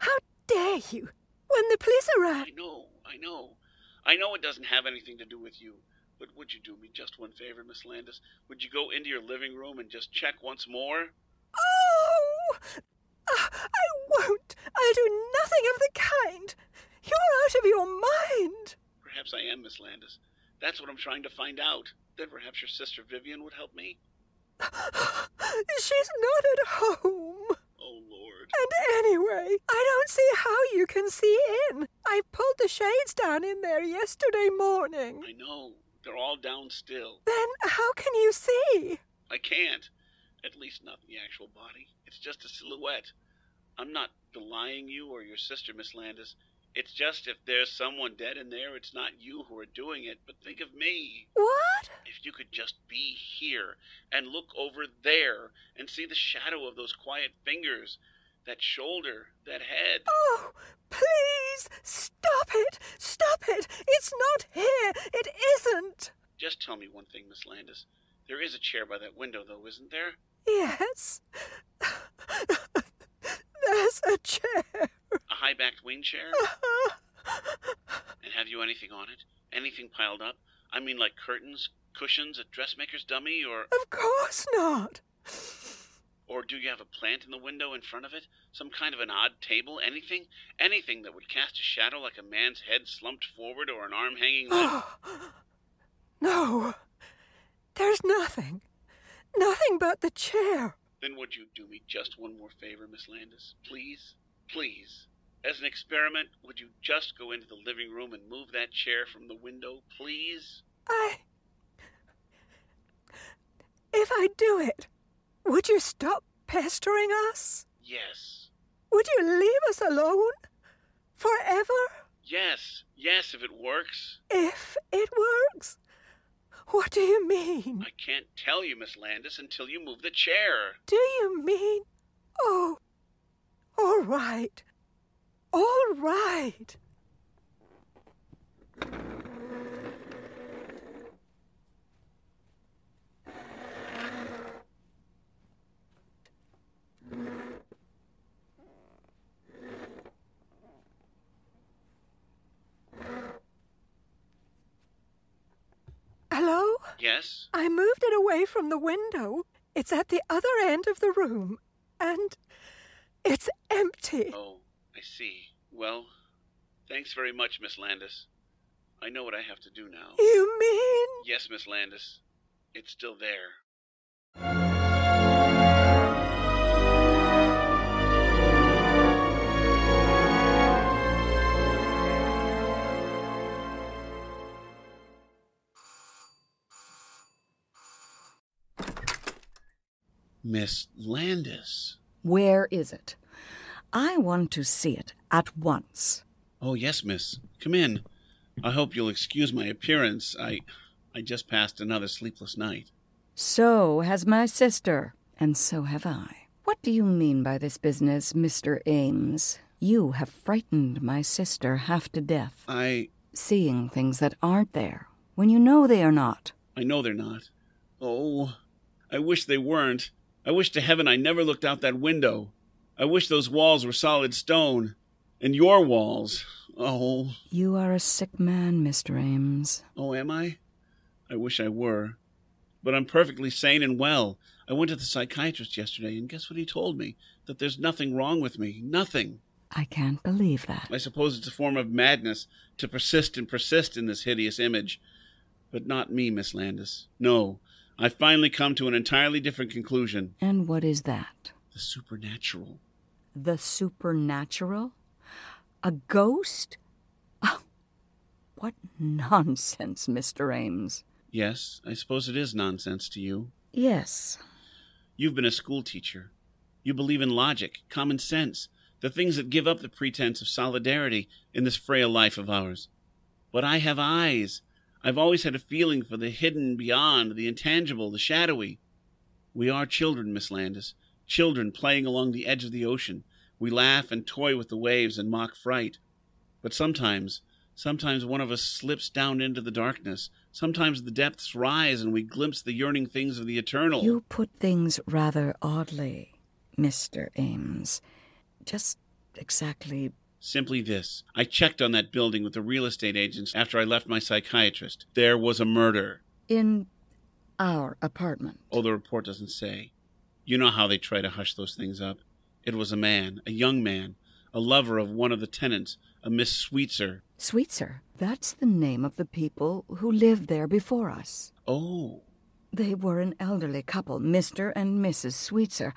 J: How dare you? When the police arrive.
G: I know, I know. I know it doesn't have anything to do with you. But would you do me just one favor, Miss Landis? Would you go into your living room and just check once more?
J: Oh! Uh, I won't. I'll do nothing of the kind. You're out of your mind.
G: Perhaps I am, Miss Landis. That's what I'm trying to find out. Then perhaps your sister Vivian would help me.
J: She's not at home.
G: Oh, Lord.
J: And anyway, I don't see how you can see in. I pulled the shades down in there yesterday morning.
G: I know. They're all down still.
J: Then how can you see?
G: I can't. At least not the actual body. It's just a silhouette. I'm not belying you or your sister, Miss Landis. It's just if there's someone dead in there, it's not you who are doing it, but think of me.
J: What?
G: If you could just be here and look over there and see the shadow of those quiet fingers, that shoulder, that head.
J: Oh, please stop it! Stop it! It's not here! It isn't!
G: Just tell me one thing, Miss Landis. There is a chair by that window, though, isn't there?
J: Yes. There's a chair.
G: A high backed wing chair? and have you anything on it? Anything piled up? I mean, like curtains, cushions, a dressmaker's dummy, or.
J: Of course not.
G: Or do you have a plant in the window in front of it? Some kind of an odd table? Anything? Anything that would cast a shadow like a man's head slumped forward or an arm hanging limp?
J: no. There's nothing. Nothing but the chair.
G: Then would you do me just one more favor, Miss Landis? Please? Please? As an experiment, would you just go into the living room and move that chair from the window, please?
J: I. If I do it, would you stop pestering us?
G: Yes.
J: Would you leave us alone? Forever?
G: Yes. Yes, if it works.
J: If it works? What do you mean?
G: I can't tell you, Miss Landis, until you move the chair.
J: Do you mean? Oh. All right. All right. Hello?
G: Yes?
J: I moved it away from the window. It's at the other end of the room. And it's empty.
G: Oh, I see. Well, thanks very much, Miss Landis. I know what I have to do now.
J: You mean?
G: Yes, Miss Landis. It's still there. Miss Landis.
L: Where is it? I want to see it at once.
G: Oh, yes, miss. Come in. I hope you'll excuse my appearance. I I just passed another sleepless night.
L: So has my sister, and so have I. What do you mean by this business, Mr. Ames? You have frightened my sister half to death.
G: I
L: Seeing things that aren't there, when you know they are not.
G: I know they're not. Oh, I wish they weren't. I wish to heaven I never looked out that window. I wish those walls were solid stone. And your walls. Oh.
L: You are a sick man, Mr. Ames.
G: Oh, am I? I wish I were. But I'm perfectly sane and well. I went to the psychiatrist yesterday, and guess what he told me? That there's nothing wrong with me. Nothing.
L: I can't believe that.
G: I suppose it's a form of madness to persist and persist in this hideous image. But not me, Miss Landis. No. I've finally come to an entirely different conclusion.
L: And what is that?
G: The supernatural.
L: The supernatural? A ghost? Oh, what nonsense, Mr. Ames.
G: Yes, I suppose it is nonsense to you.
L: Yes.
G: You've been a school teacher. You believe in logic, common sense, the things that give up the pretense of solidarity in this frail life of ours. But I have eyes. I've always had a feeling for the hidden beyond, the intangible, the shadowy. We are children, Miss Landis, children playing along the edge of the ocean. We laugh and toy with the waves and mock fright. But sometimes, sometimes one of us slips down into the darkness. Sometimes the depths rise and we glimpse the yearning things of the eternal.
L: You put things rather oddly, Mr. Ames. Just exactly.
G: Simply this. I checked on that building with the real estate agents after I left my psychiatrist. There was a murder.
L: In our apartment.
G: Oh, the report doesn't say. You know how they try to hush those things up. It was a man, a young man, a lover of one of the tenants, a Miss Sweetser.
L: Sweetser? That's the name of the people who lived there before us.
G: Oh.
L: They were an elderly couple, Mr. and Mrs. Sweetser.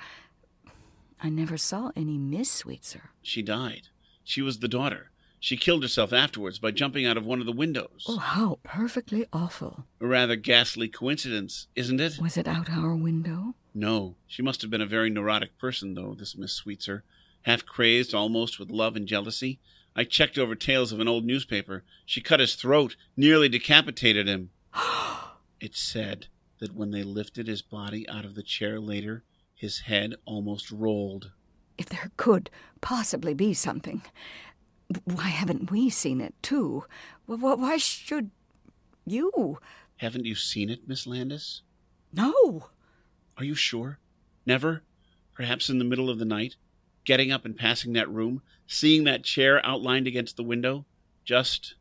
L: I never saw any Miss Sweetser.
G: She died. She was the daughter. She killed herself afterwards by jumping out of one of the windows.
L: Oh, how perfectly awful.
G: A rather ghastly coincidence, isn't it?
L: Was it out our window?
G: No. She must have been a very neurotic person, though, this Miss Sweetser. Half crazed almost with love and jealousy. I checked over tales of an old newspaper. She cut his throat, nearly decapitated him. it said that when they lifted his body out of the chair later, his head almost rolled.
L: If there could possibly be something, why haven't we seen it, too? Why should you?
G: Haven't you seen it, Miss Landis?
L: No.
G: Are you sure? Never? Perhaps in the middle of the night? Getting up and passing that room? Seeing that chair outlined against the window? Just.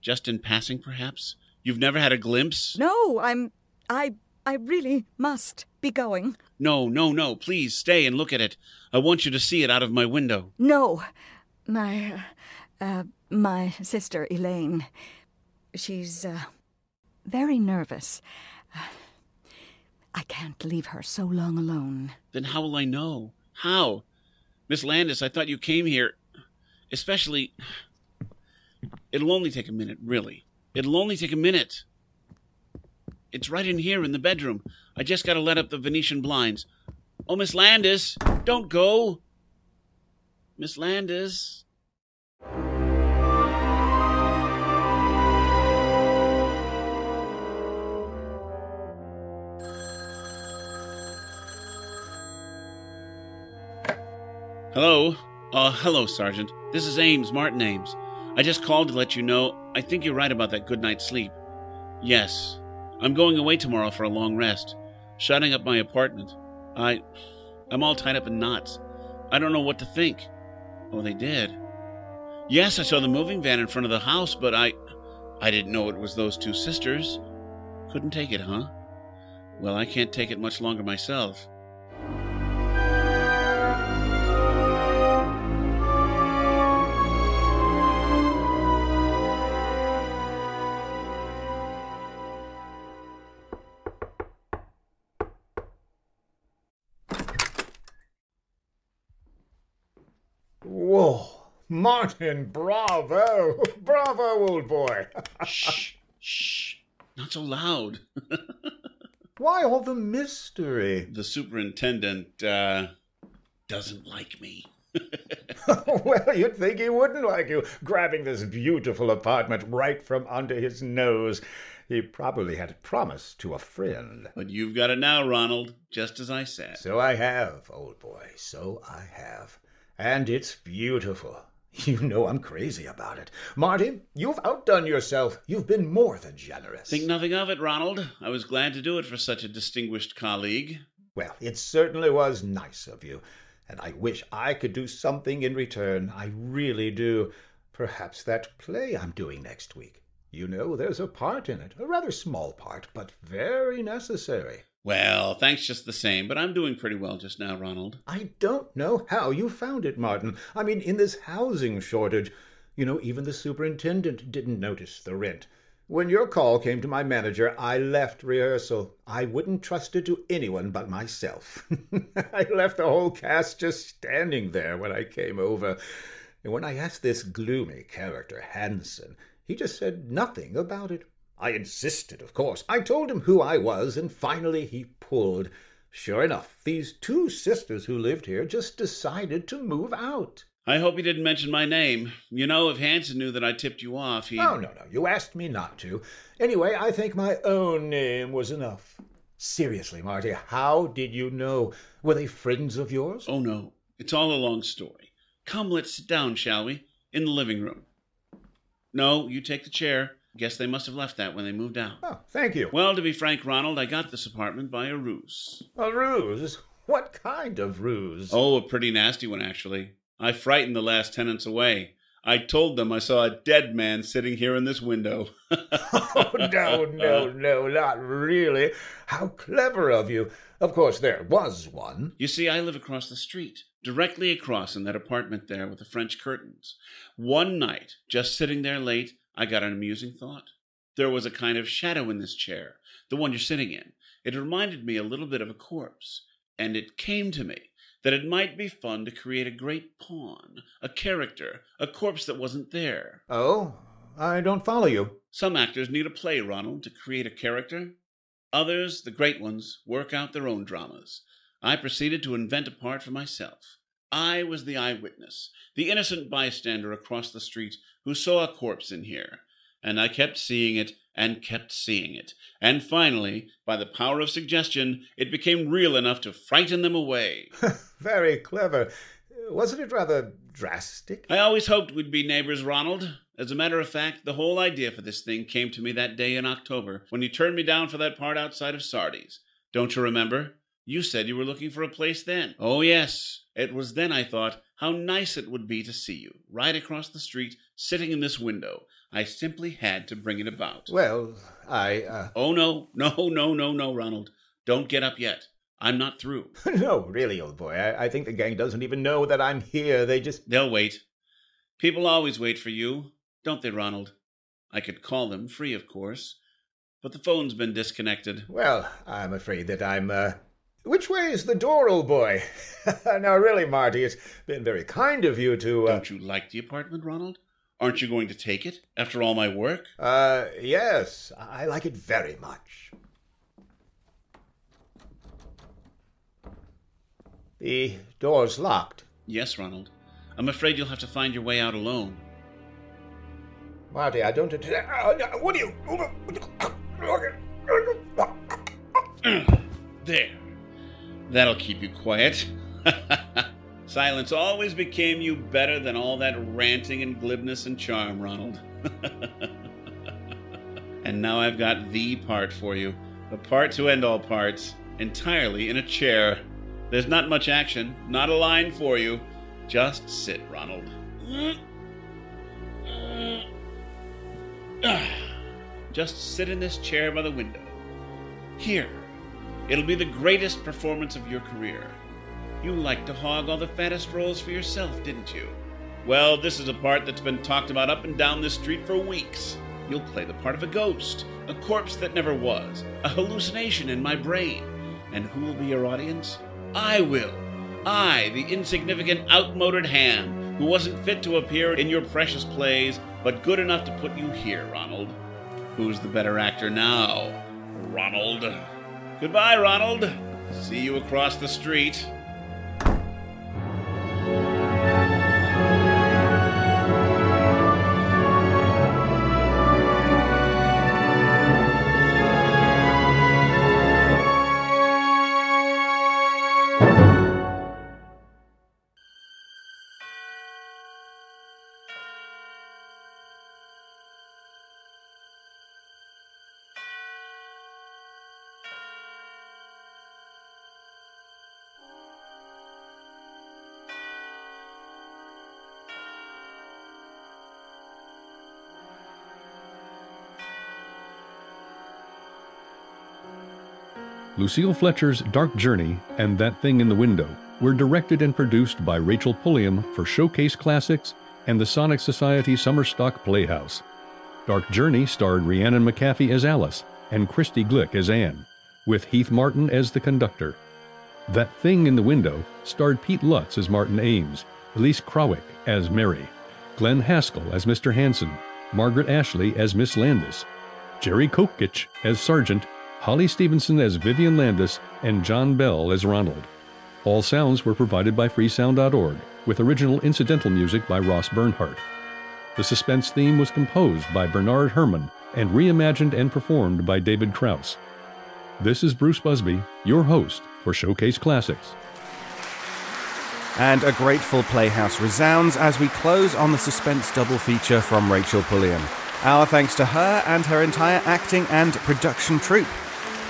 G: just in passing, perhaps? You've never had a glimpse?
L: No, I'm. I. I really must be going.
G: No, no, no. Please stay and look at it. I want you to see it out of my window.
L: No. My. Uh, my sister, Elaine. She's, uh, very nervous. I can't leave her so long alone.
G: Then how will I know? How? Miss Landis, I thought you came here. Especially. It'll only take a minute, really. It'll only take a minute. It's right in here in the bedroom. I just gotta let up the Venetian blinds. Oh, Miss Landis, don't go. Miss Landis. Hello? Uh, hello, Sergeant. This is Ames, Martin Ames. I just called to let you know I think you're right about that good night's sleep. Yes, I'm going away tomorrow for a long rest, shutting up my apartment. I. I'm all tied up in knots. I don't know what to think. Oh, they did. Yes, I saw the moving van in front of the house, but I. I didn't know it was those two sisters. Couldn't take it, huh? Well, I can't take it much longer myself.
M: Martin, bravo! Bravo, old boy!
G: shh, shh, not so loud.
M: Why all the mystery?
G: The superintendent, uh, doesn't like me.
M: well, you'd think he wouldn't like you, grabbing this beautiful apartment right from under his nose. He probably had it promised to a friend.
G: But you've got it now, Ronald, just as I said.
M: So I have, old boy, so I have. And it's beautiful. You know I'm crazy about it. Marty, you've outdone yourself. You've been more than generous.
G: Think nothing of it, Ronald. I was glad to do it for such a distinguished colleague.
M: Well, it certainly was nice of you, and I wish I could do something in return. I really do. Perhaps that play I'm doing next week. You know, there's a part in it, a rather small part, but very necessary.
G: Well, thanks just the same, but I'm doing pretty well just now, Ronald.
M: I don't know how you found it, Martin. I mean, in this housing shortage, you know, even the superintendent didn't notice the rent. When your call came to my manager, I left rehearsal. I wouldn't trust it to anyone but myself. I left the whole cast just standing there when I came over. And when I asked this gloomy character, Hanson, he just said nothing about it. I insisted, of course. I told him who I was, and finally he pulled. Sure enough, these two sisters who lived here just decided to move out.
G: I hope he didn't mention my name. You know, if Hanson knew that I tipped you off, he.
M: Oh, no, no. You asked me not to. Anyway, I think my own name was enough. Seriously, Marty, how did you know? Were they friends of yours?
G: Oh, no. It's all a long story. Come, let's sit down, shall we? In the living room. No, you take the chair. Guess they must have left that when they moved out.
M: Oh, thank you.
G: Well, to be frank, Ronald, I got this apartment by a ruse.
M: A ruse? What kind of ruse?
G: Oh, a pretty nasty one, actually. I frightened the last tenants away. I told them I saw a dead man sitting here in this window.
M: oh, no, no, no, not really. How clever of you. Of course, there was one.
G: You see, I live across the street, directly across in that apartment there with the French curtains. One night, just sitting there late, I got an amusing thought. There was a kind of shadow in this chair, the one you're sitting in. It reminded me a little bit of a corpse, and it came to me that it might be fun to create a great pawn, a character, a corpse that wasn't there.
M: Oh, I don't follow you.
G: Some actors need a play, Ronald, to create a character. Others, the great ones, work out their own dramas. I proceeded to invent a part for myself. I was the eyewitness, the innocent bystander across the street who saw a corpse in here. And I kept seeing it and kept seeing it. And finally, by the power of suggestion, it became real enough to frighten them away.
M: Very clever. Wasn't it rather drastic?
G: I always hoped we'd be neighbors, Ronald. As a matter of fact, the whole idea for this thing came to me that day in October when you turned me down for that part outside of Sardi's. Don't you remember? You said you were looking for a place then. Oh, yes. It was then I thought how nice it would be to see you, right across the street, sitting in this window. I simply had to bring it about.
M: Well, I. Uh...
G: Oh, no, no, no, no, no, Ronald. Don't get up yet. I'm not through.
M: no, really, old boy. I, I think the gang doesn't even know that I'm here. They just.
G: They'll wait. People always wait for you, don't they, Ronald? I could call them, free, of course. But the phone's been disconnected.
M: Well, I'm afraid that I'm, uh, Which way is the door, old boy? now, really, Marty, it's been very kind of you to.
G: Uh... Don't you like the apartment, Ronald? Aren't you going to take it after all my work?
M: Uh, yes, I like it very much. The door's locked.
G: Yes, Ronald. I'm afraid you'll have to find your way out alone.
M: Marty, I don't. Uh, what do
G: you. there. That'll keep you quiet. Silence always became you better than all that ranting and glibness and charm, Ronald. and now I've got the part for you. The part to end all parts, entirely in a chair. There's not much action, not a line for you. Just sit, Ronald. Just sit in this chair by the window. Here. It'll be the greatest performance of your career. You liked to hog all the fattest roles for yourself, didn't you? Well, this is a part that's been talked about up and down this street for weeks. You'll play the part of a ghost, a corpse that never was, a hallucination in my brain. And who will be your audience? I will. I, the insignificant, outmoded ham, who wasn't fit to appear in your precious plays, but good enough to put you here, Ronald. Who's the better actor now? Ronald. Goodbye, Ronald. See you across the street.
A: Lucille Fletcher's Dark Journey and That Thing in the Window were directed and produced by Rachel Pulliam for Showcase Classics and the Sonic Society Summerstock Playhouse. Dark Journey starred Rhiannon McCaffey as Alice and Christy Glick as Anne, with Heath Martin as the conductor. That Thing in the Window starred Pete Lutz as Martin Ames, Elise Krawick as Mary, Glenn Haskell as Mr. Hanson, Margaret Ashley as Miss Landis, Jerry Kokich as Sergeant, Holly Stevenson as Vivian Landis, and John Bell as Ronald. All sounds were provided by freesound.org, with original incidental music by Ross Bernhardt. The suspense theme was composed by Bernard Herrmann and reimagined and performed by David Kraus. This is Bruce Busby, your host for Showcase Classics.
D: And a grateful playhouse resounds as we close on the suspense double feature from Rachel Pulliam. Our thanks to her and her entire acting and production troupe.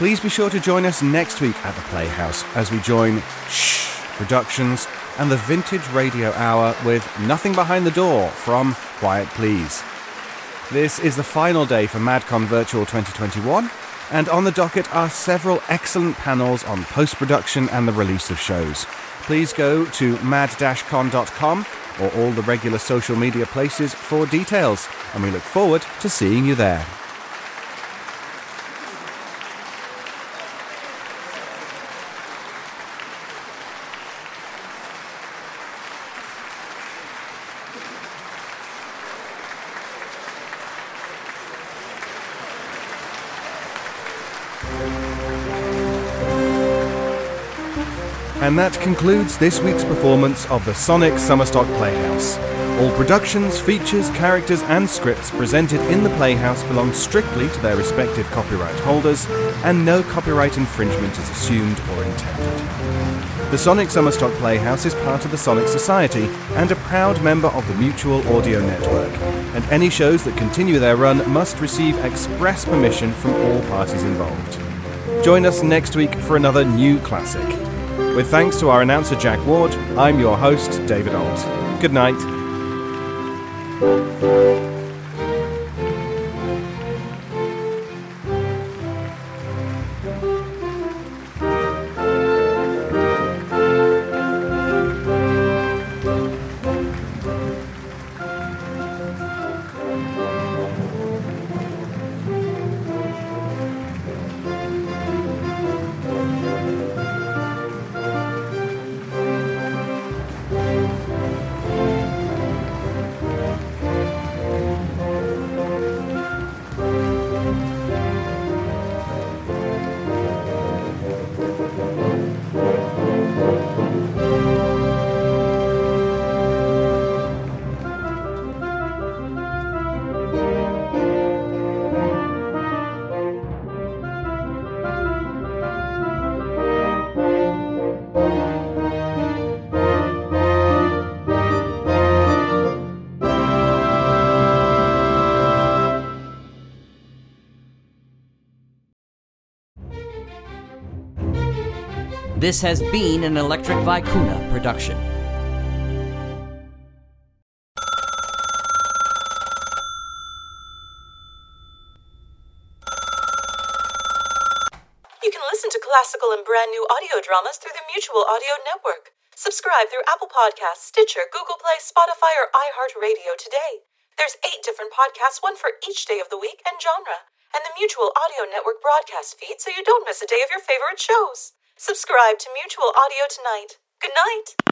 D: Please be sure to join us next week at the Playhouse as we join Shh Productions and the Vintage Radio Hour with Nothing Behind the Door from Quiet Please. This is the final day for MadCon Virtual 2021, and on the docket are several excellent panels on post production and the release of shows. Please go to mad-con.com or all the regular social media places for details, and we look forward to seeing you there. And that concludes this week's performance of the Sonic Summerstock Playhouse. All productions, features, characters, and scripts presented in the Playhouse belong strictly to their respective copyright holders, and no copyright infringement is assumed or intended. The Sonic Summerstock Playhouse is part of the Sonic Society and a proud member of the Mutual Audio Network, and any shows that continue their run must receive express permission from all parties involved. Join us next week for another new classic. With thanks to our announcer Jack Ward, I'm your host, David Ault. Good night.
C: This has been an Electric Vicuna production.
N: You can listen to classical and brand new audio dramas through the Mutual Audio Network. Subscribe through Apple Podcasts, Stitcher, Google Play, Spotify, or iHeartRadio today. There's eight different podcasts, one for each day of the week and genre, and the Mutual Audio Network broadcast feed so you don't miss a day of your favorite shows. Subscribe to Mutual Audio tonight. Good night.